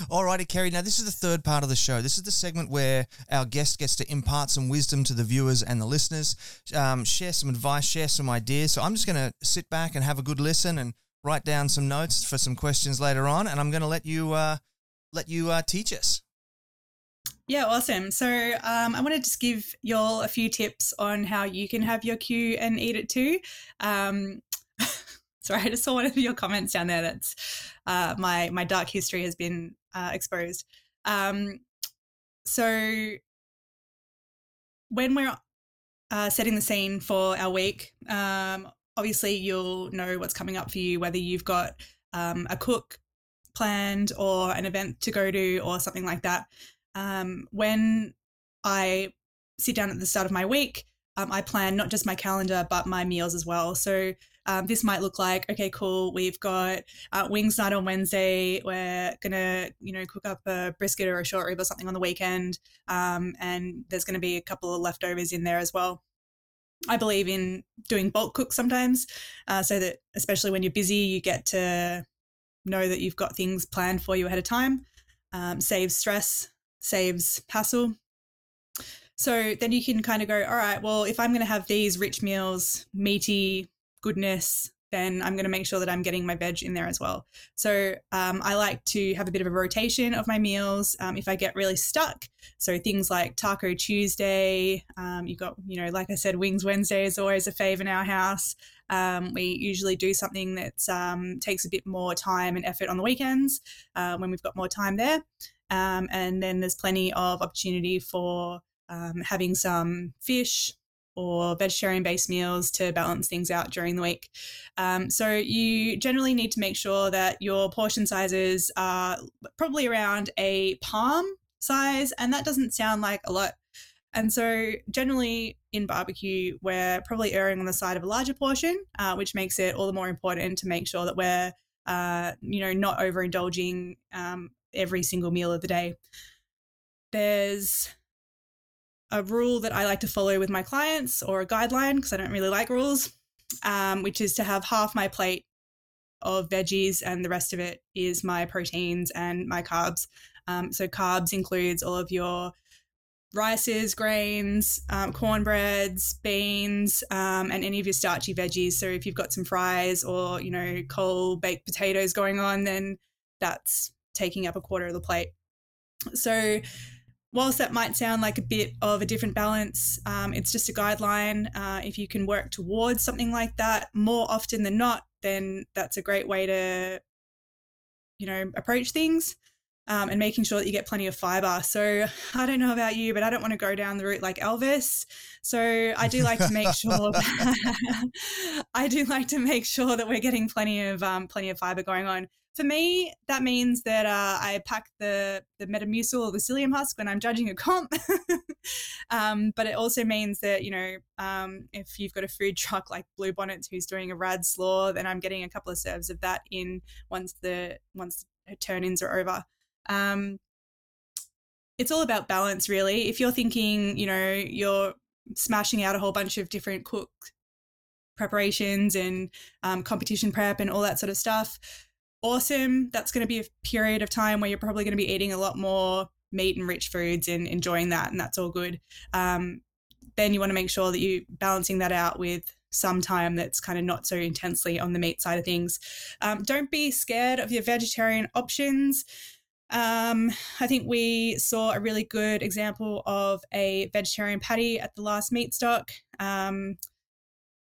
Alrighty, Ceri. Now, this is the third part of the show. This is the segment where our guest gets to impart some wisdom to the viewers and the listeners, um, share some advice, share some ideas. So I'm just going to sit back and have a good listen and write down some notes for some questions later on, and I'm going to let you uh, let you uh, teach us. Yeah, awesome. So um, I wanted to just give y'all a few tips on how you can have your cue and eat it too. Um, sorry, I just saw one of your comments down there. That's uh, my my dark history has been uh, exposed. Um, so when we're uh, setting the scene for our week, um, obviously you'll know what's coming up for you, whether you've got um, a cook planned or an event to go to or something like that um, when I sit down at the start of my week, um, I plan not just my calendar, but my meals as well. So um, this might look like, okay, cool. We've got uh, wings night on Wednesday. We're gonna, you know, cook up a brisket or a short rib or something on the weekend, um, and there's going to be a couple of leftovers in there as well. I believe in doing bulk cook sometimes, uh, so that especially when you're busy, you get to know that you've got things planned for you ahead of time. Um, saves stress saves hassle. So then you can kind of go, all right, well, if I'm going to have these rich meals, meaty goodness, then I'm going to make sure that I'm getting my veg in there as well. So um, I like to have a bit of a rotation of my meals um, if I get really stuck. So things like Taco Tuesday, um, you got, you know, like I said, Wings Wednesday is always a fave in our house. Um, we usually do something that um, takes a bit more time and effort on the weekends uh, when we've got more time there. Um, and then there's plenty of opportunity for um, having some fish or vegetarian based meals to balance things out during the week. Um, so you generally need to make sure that your portion sizes are probably around a palm size, and that doesn't sound like a lot. And so, generally in barbecue, we're probably erring on the side of a larger portion, uh, which makes it all the more important to make sure that we're, uh, you know, not overindulging um, every single meal of the day. There's a rule that I like to follow with my clients or a guideline because I don't really like rules, um, which is to have half my plate of veggies and the rest of it is my proteins and my carbs. Um, so carbs includes all of your rices, grains, um, cornbreads, beans, um, and any of your starchy veggies. So if you've got some fries or you know cold baked potatoes going on, then that's taking up a quarter of the plate. So, whilst that might sound like a bit of a different balance, um, it's just a guideline. Uh, if you can work towards something like that more often than not, then that's a great way to, you know, approach things. Um, and making sure that you get plenty of fiber. So I don't know about you, but I don't want to go down the route like Elvis. So I do like to make sure that I do like to make sure that we're getting plenty of um, plenty of fiber going on for me, that means that uh, I pack the the Metamucil or the psyllium husk when I'm judging a comp. um, but it also means that you know um, if you've got a food truck like Blue Bonnets who's doing a rad slaw, then I'm getting a couple of serves of that in once the once turn-ins are over. Um, it's all about balance, really. If you're thinking, you know, you're smashing out a whole bunch of different cook preparations and um, competition prep and all that sort of stuff awesome. That's going to be a period of time where you're probably going to be eating a lot more meat and rich foods and enjoying that, and that's all good. Um, then you want to make sure that you're balancing that out with some time that's kind of not so intensely on the meat side of things. Um, don't be scared of your vegetarian options. Um, I think we saw a really good example of a vegetarian patty at the last Meatstock. Um,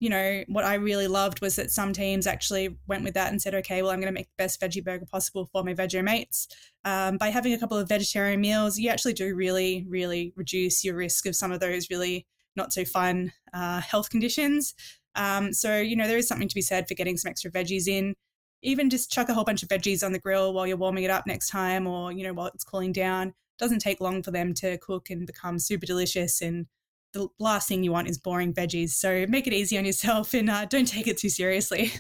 you know, what I really loved was that some teams actually went with that and said, okay, well, I'm going to make the best veggie burger possible for my veggie mates. Um, by having a couple of vegetarian meals, you actually do really, really reduce your risk of some of those really not so fun uh, health conditions. Um, so, you know, there is something to be said for getting some extra veggies in. Even just chuck a whole bunch of veggies on the grill while you're warming it up next time or, you know, while it's cooling down. Doesn't take long for them to cook and become super delicious and the last thing you want is boring veggies. So make it easy on yourself and uh, don't take it too seriously.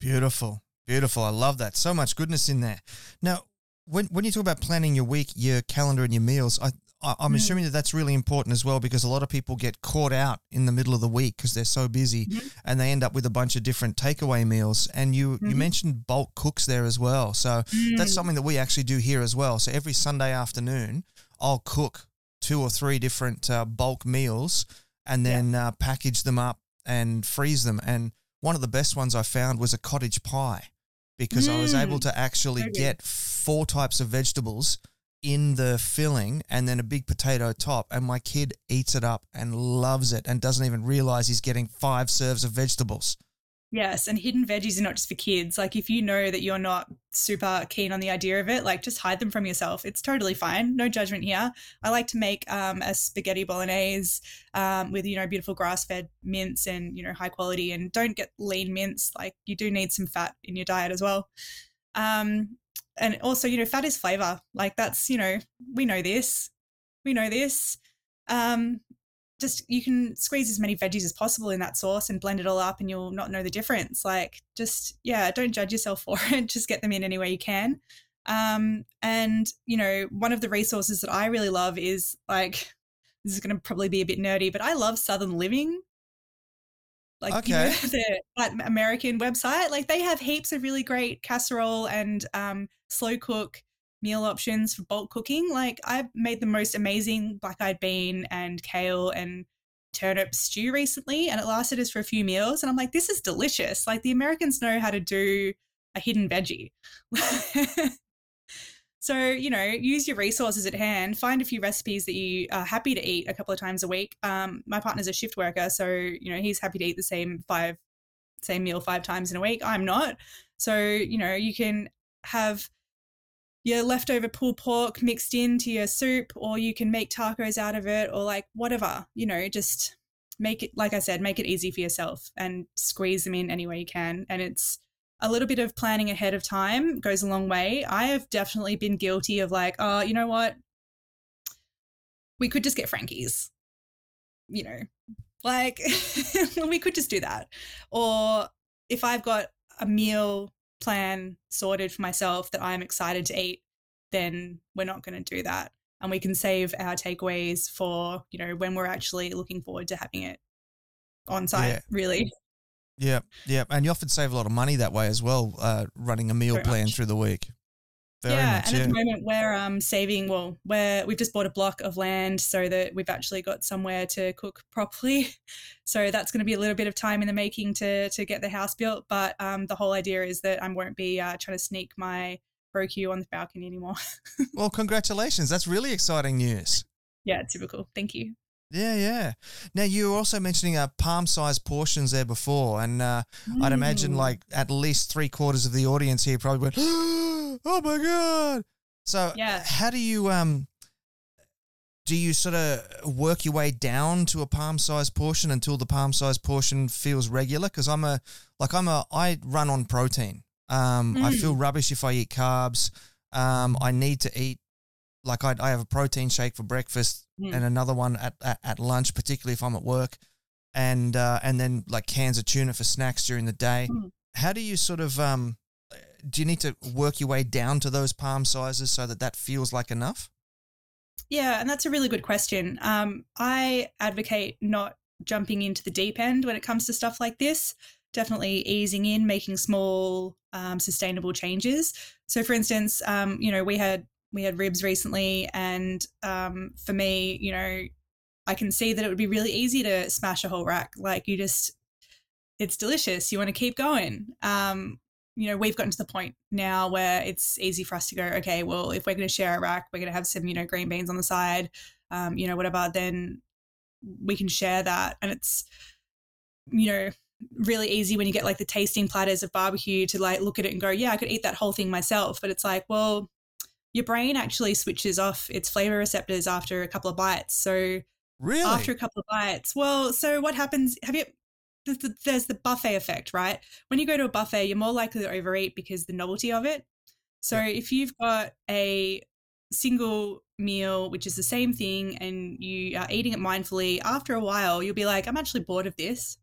Beautiful. Beautiful. I love that. So much goodness in there. Now, when, when you talk about planning your week, your calendar, and your meals, I, I, am mm. assuming that that's really important as well because a lot of people get caught out in the middle of the week because they're so busy mm-hmm. and they end up with a bunch of different takeaway meals. And you, mm-hmm. you mentioned bulk cooks there as well. So mm. that's something that we actually do here as well. So every Sunday afternoon, I'll cook two or three different uh, bulk meals and then yeah. uh, package them up and freeze them. And one of the best ones I found was a cottage pie because mm. I was able mm. to actually okay. get four types of vegetables in the filling and then a big potato top. And my kid eats it up and loves it and doesn't even realize he's getting five serves of vegetables. Yes, and hidden veggies are not just for kids. Like if you know that you're not super keen on the idea of it, like just hide them from yourself. It's totally fine. No judgment here. I like to make um, a spaghetti bolognese um, with you know beautiful grass-fed mince and you know high quality. And don't get lean mince. Like you do need some fat in your diet as well. Um, and also you know fat is flavor. Like that's you know we know this. We know this. Um, just you can squeeze as many veggies as possible in that sauce and blend it all up and you'll not know the difference. Like just yeah don't judge yourself for it. Just get them in any way you can. Um, and you know one of the resources that i really love is like this is going to probably be a bit nerdy but i love southern living. Like okay. you know, the american website. Like they have heaps of really great casserole and um, slow cook meal options for bulk cooking. Like I've made the most amazing black eyed bean and kale and turnip stew recently, and it lasted us for a few meals. And I'm like, this is delicious. Like the Americans know how to do a hidden veggie. so, you know, use your resources at hand, find a few recipes that you are happy to eat a couple of times a week. Um, my partner's a shift worker, so, you know, he's happy to eat the same five, same meal five times in a week. I'm not. So, you know, you can have your leftover pulled pork mixed into your soup, or you can make tacos out of it, or like whatever, you know, just make it, like I said, make it easy for yourself and squeeze them in any way you can. And it's a little bit of planning ahead of time goes a long way. I have definitely been guilty of like, oh, you know what? We could just get Frankie's, you know, like we could just do that. Or if I've got a meal plan sorted for myself that I'm excited to eat, then we're not going to do that. And we can save our takeaways for, you know, when we're actually looking forward to having it on site, yeah. really. Yeah, yeah. And you often save a lot of money that way as well, uh, running a meal Very plan much. through the week. Very yeah, much, and yeah. at the moment we're um, saving. Well, we're we've just bought a block of land so that we've actually got somewhere to cook properly. So that's going to be a little bit of time in the making to to get the house built. But um, the whole idea is that I won't be uh, trying to sneak my ProQ on the balcony anymore. well, congratulations! That's really exciting news. Yeah, it's super cool. Thank you. Yeah, yeah. Now you were also mentioning uh, palm-sized portions there before, and uh, mm. I'd imagine mm. like at least three quarters of the audience here probably went, "Oh my god!" So, yeah. how do you um do you sort of work your way down to a palm-sized portion until the palm-sized portion feels regular? Because I'm a like I'm a I run on protein. Um, mm. I feel mm. rubbish if I eat carbs. Um, I need to eat like I, I have a protein shake for breakfast mm. and another one at, at, at, lunch, particularly if I'm at work, and uh, and then like cans of tuna for snacks during the day. Mm. How do you sort of um, do you need to work your way down to those palm sizes so that that feels like enough? Yeah, and that's a really good question. Um, I advocate not jumping into the deep end when it comes to stuff like this definitely easing in, making small, um, sustainable changes. So, for instance, um, you know, we had we had ribs recently, and um, for me, you know, I can see that it would be really easy to smash a whole rack. Like you just, it's delicious. You want to keep going. Um, you know, we've gotten to the point now where it's easy for us to go, okay, well, if we're going to share a rack, we're going to have some, you know, green beans on the side, um, you know, whatever, then we can share that. And it's, you know, really easy when you get like the tasting platters of barbecue to like look at it and go, yeah, I could eat that whole thing myself. But it's like, well, your brain actually switches off its flavor receptors after a couple of bites. So really, after a couple of bites, well, so what happens? Have you? There's the buffet effect, right? When you go to a buffet, you're more likely to overeat because the novelty of it. So yeah. if you've got a single meal, which is the same thing, and you are eating it mindfully, after a while, you'll be like, I'm actually bored of this.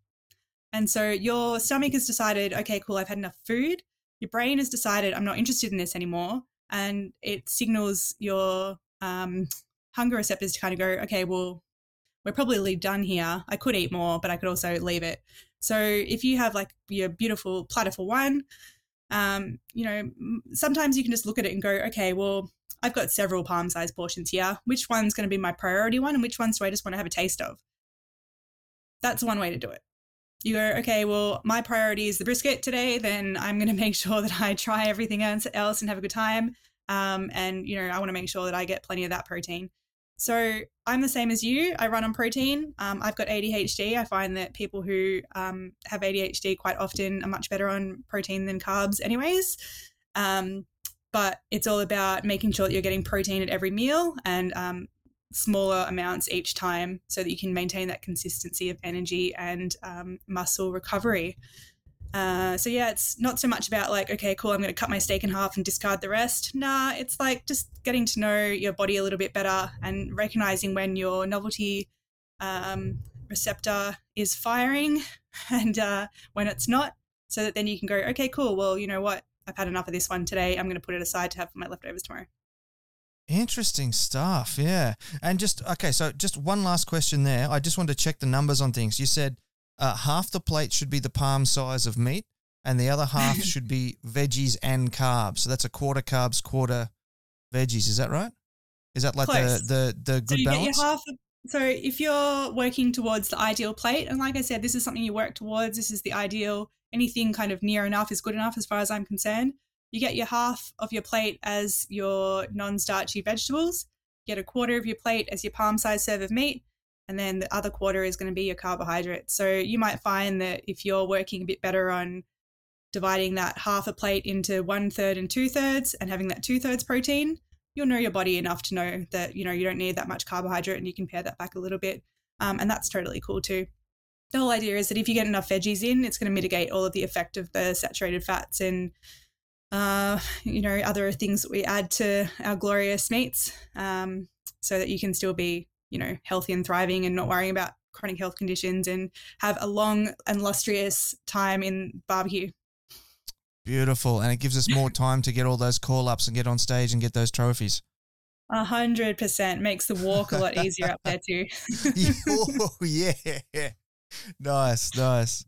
And so your stomach has decided, okay, cool, I've had enough food. Your brain has decided, I'm not interested in this anymore. And it signals your um, hunger receptors to kind of go, okay, well, we're probably done here. I could eat more, but I could also leave it. So if you have like your beautiful platter for one, um, you know, sometimes you can just look at it and go, okay, well, I've got several palm sized portions here. Which one's going to be my priority one and which ones do I just want to have a taste of? That's one way to do it you go, okay, well, my priority is the brisket today, then I'm going to make sure that I try everything else and have a good time. Um, and, you know, I want to make sure that I get plenty of that protein. So I'm the same as you. I run on protein. Um, I've got ADHD. I find that people who um, have ADHD quite often are much better on protein than carbs, anyways. Um, but it's all about making sure that you're getting protein at every meal and um, smaller amounts each time so that you can maintain that consistency of energy and um, muscle recovery. Uh, so yeah, it's not so much about like, okay, cool, I'm going to cut my steak in half and discard the rest. Nah, it's like just getting to know your body a little bit better and recognizing when your novelty um, receptor is firing and uh, when it's not, so that then you can go, okay, cool. Well, you know what? I've had enough of this one today. I'm going to put it aside to have for my leftovers tomorrow. Interesting stuff. Yeah. And just, okay, so just one last question there. I just wanted to check the numbers on things. You said uh, half the plate should be the palm size of meat, and the other half should be veggies and carbs. So that's a quarter carbs, quarter veggies. Is that right? Is that like Close. the, the, the good so you balance? Half so if you're working towards the ideal plate, and like I said, this is something you work towards, this is the ideal, anything kind of near enough is good enough as far as I'm concerned. You get your half of your plate as your non starchy vegetables, you get a quarter of your plate as your palm sized serve of meat, and then the other quarter is going to be your carbohydrates. So you might find that if you're working a bit better on dividing that half a plate into one third and two thirds and having that two thirds protein, you'll know your body enough to know that you know you don't need that much carbohydrate and you can pare that back a little bit. Um, and that's totally cool too. The whole idea is that if you get enough veggies in, it's going to mitigate all of the effect of the saturated fats and uh, you know, other things that we add to our glorious meats um, so that you can still be, you know, healthy and thriving and not worrying about chronic health conditions and have a long and lustrous time in barbecue. Beautiful. And it gives us more time to get all those call ups and get on stage and get those trophies. A hundred percent makes the walk a lot easier up there too. oh yeah, nice, nice.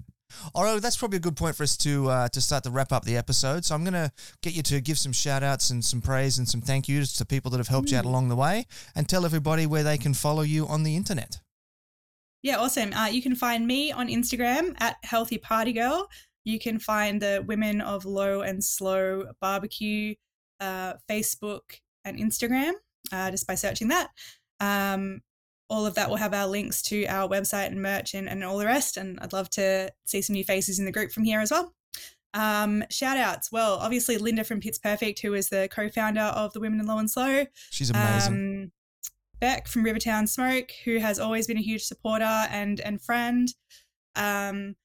All right, that's probably a good point for us to uh, to start to wrap up the episode. So I'm going to get you to give some shout outs and some praise and some thank yous to people that have helped mm. you out mm. along the way and tell everybody where they can follow you on the internet. Yeah, awesome. Uh, you can find me on Instagram at Healthy Party Girl. You can find the Women of Low and Slow Barbecue uh, Facebook and Instagram uh, just by searching that. Um, all of that will have our links to our website and merch and, and all the rest. And I'd love to see some new faces in the group from here as well. Um, shout outs. Well, obviously, Linda from Pits Perfect, who is the co founder of the Women in Low and Slow. She's amazing. Um, Beck from Rivertown Smoke, who has always been a huge supporter and, and friend. Um,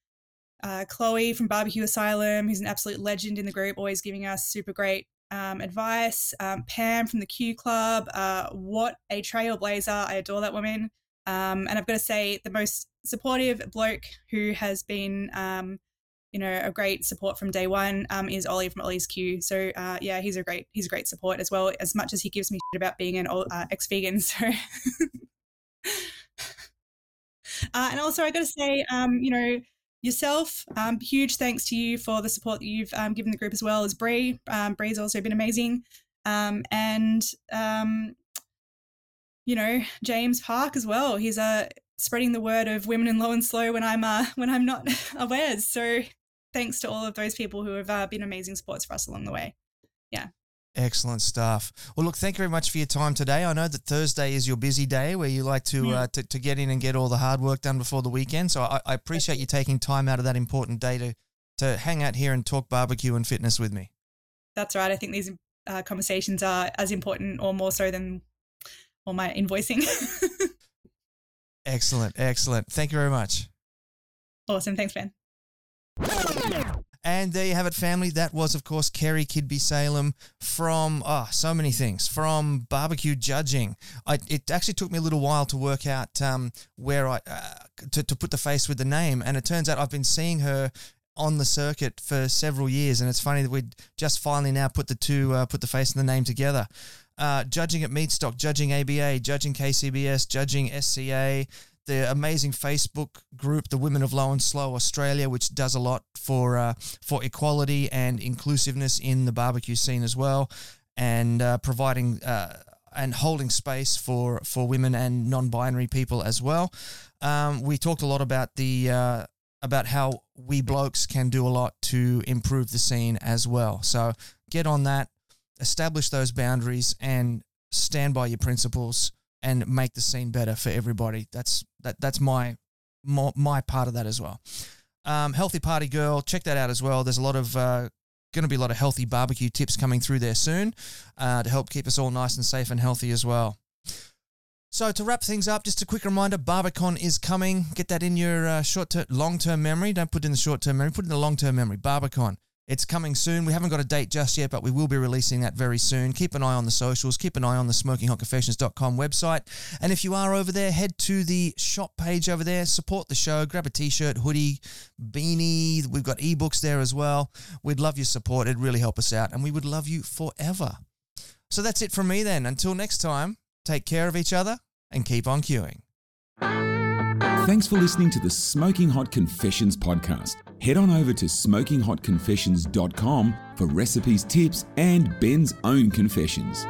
uh, Chloe from Barbecue Asylum, who's an absolute legend in the group, always giving us super great um, advice. Um, Pam from the Q Club, uh, what a trailblazer. I adore that woman. Um, and I've got to say, the most supportive bloke who has been, um, you know, a great support from day one um, is Ollie from Ollie's Q. So uh, yeah, he's a great he's a great support as well. As much as he gives me shit about being an uh, ex vegan, so. uh, and also, I got to say, um, you know, yourself. Um, huge thanks to you for the support that you've um, given the group as well as Bree. Um, Bree's also been amazing. Um, and, um, you know, James Park as well. He's uh, spreading the word of women in low and slow when I'm uh, when I'm not aware. So thanks to all of those people who have uh, been amazing supports for us along the way. Yeah. Excellent stuff. Well, look, thank you very much for your time today. I know that Thursday is your busy day where you like to, Yeah. uh, to, to get in and get all the hard work done before the weekend. So I, I appreciate you taking time out of that important day to, to hang out here and talk barbecue and fitness with me. That's right. I think these uh, conversations are as important or more so than all my invoicing. Excellent. Excellent. Thank you very much. awesome. Thanks, Ben. And there you have it, family. That was, of course, Ceri Kidby Salem from oh, so many things from barbecue judging. I, it actually took me a little while to work out um, where I uh, to, to put the face with the name, and it turns out I've been seeing her on the circuit for several years, and it's funny that we just finally now put the two uh, put the face and the name together. Uh, judging at Meatstock, judging ABA, judging KCBS, judging SCA, the amazing Facebook group, the Women of Low and Slow Australia, which does a lot for uh, for equality and inclusiveness in the barbecue scene as well, and uh, providing uh, and holding space for for women and non-binary people as well. Um, we talked a lot about the uh, about how we blokes can do a lot to improve the scene as well. So get on that, establish those boundaries, and stand by your principles and make the scene better for everybody. That's that. That's my my, my part of that as well. Um, healthy party girl, check that out as well. There's a lot of uh, going to be a lot of healthy barbecue tips coming through there soon uh, to help keep us all nice and safe and healthy as well. So to wrap things up, just a quick reminder: Barbe Con is coming. Get that in your uh, short term, long term memory. Don't put it in the short term memory. Put it in the long term memory. Barbe Con. It's coming soon. We haven't got a date just yet, but we will be releasing that very soon. Keep an eye on the socials. Keep an eye on the smokinghotconfessions.com website. And if you are over there, head to the shop page over there. Support the show. Grab a t-shirt, hoodie, beanie. We've got ebooks there as well. We'd love your support. It'd really help us out, and we would love you forever. So that's it from me then. Until next time, take care of each other and keep on queuing. Thanks for listening to the Smoking Hot Confessions podcast. Head on over to smokinghotconfessions.com for recipes, tips, and Ben's own confessions.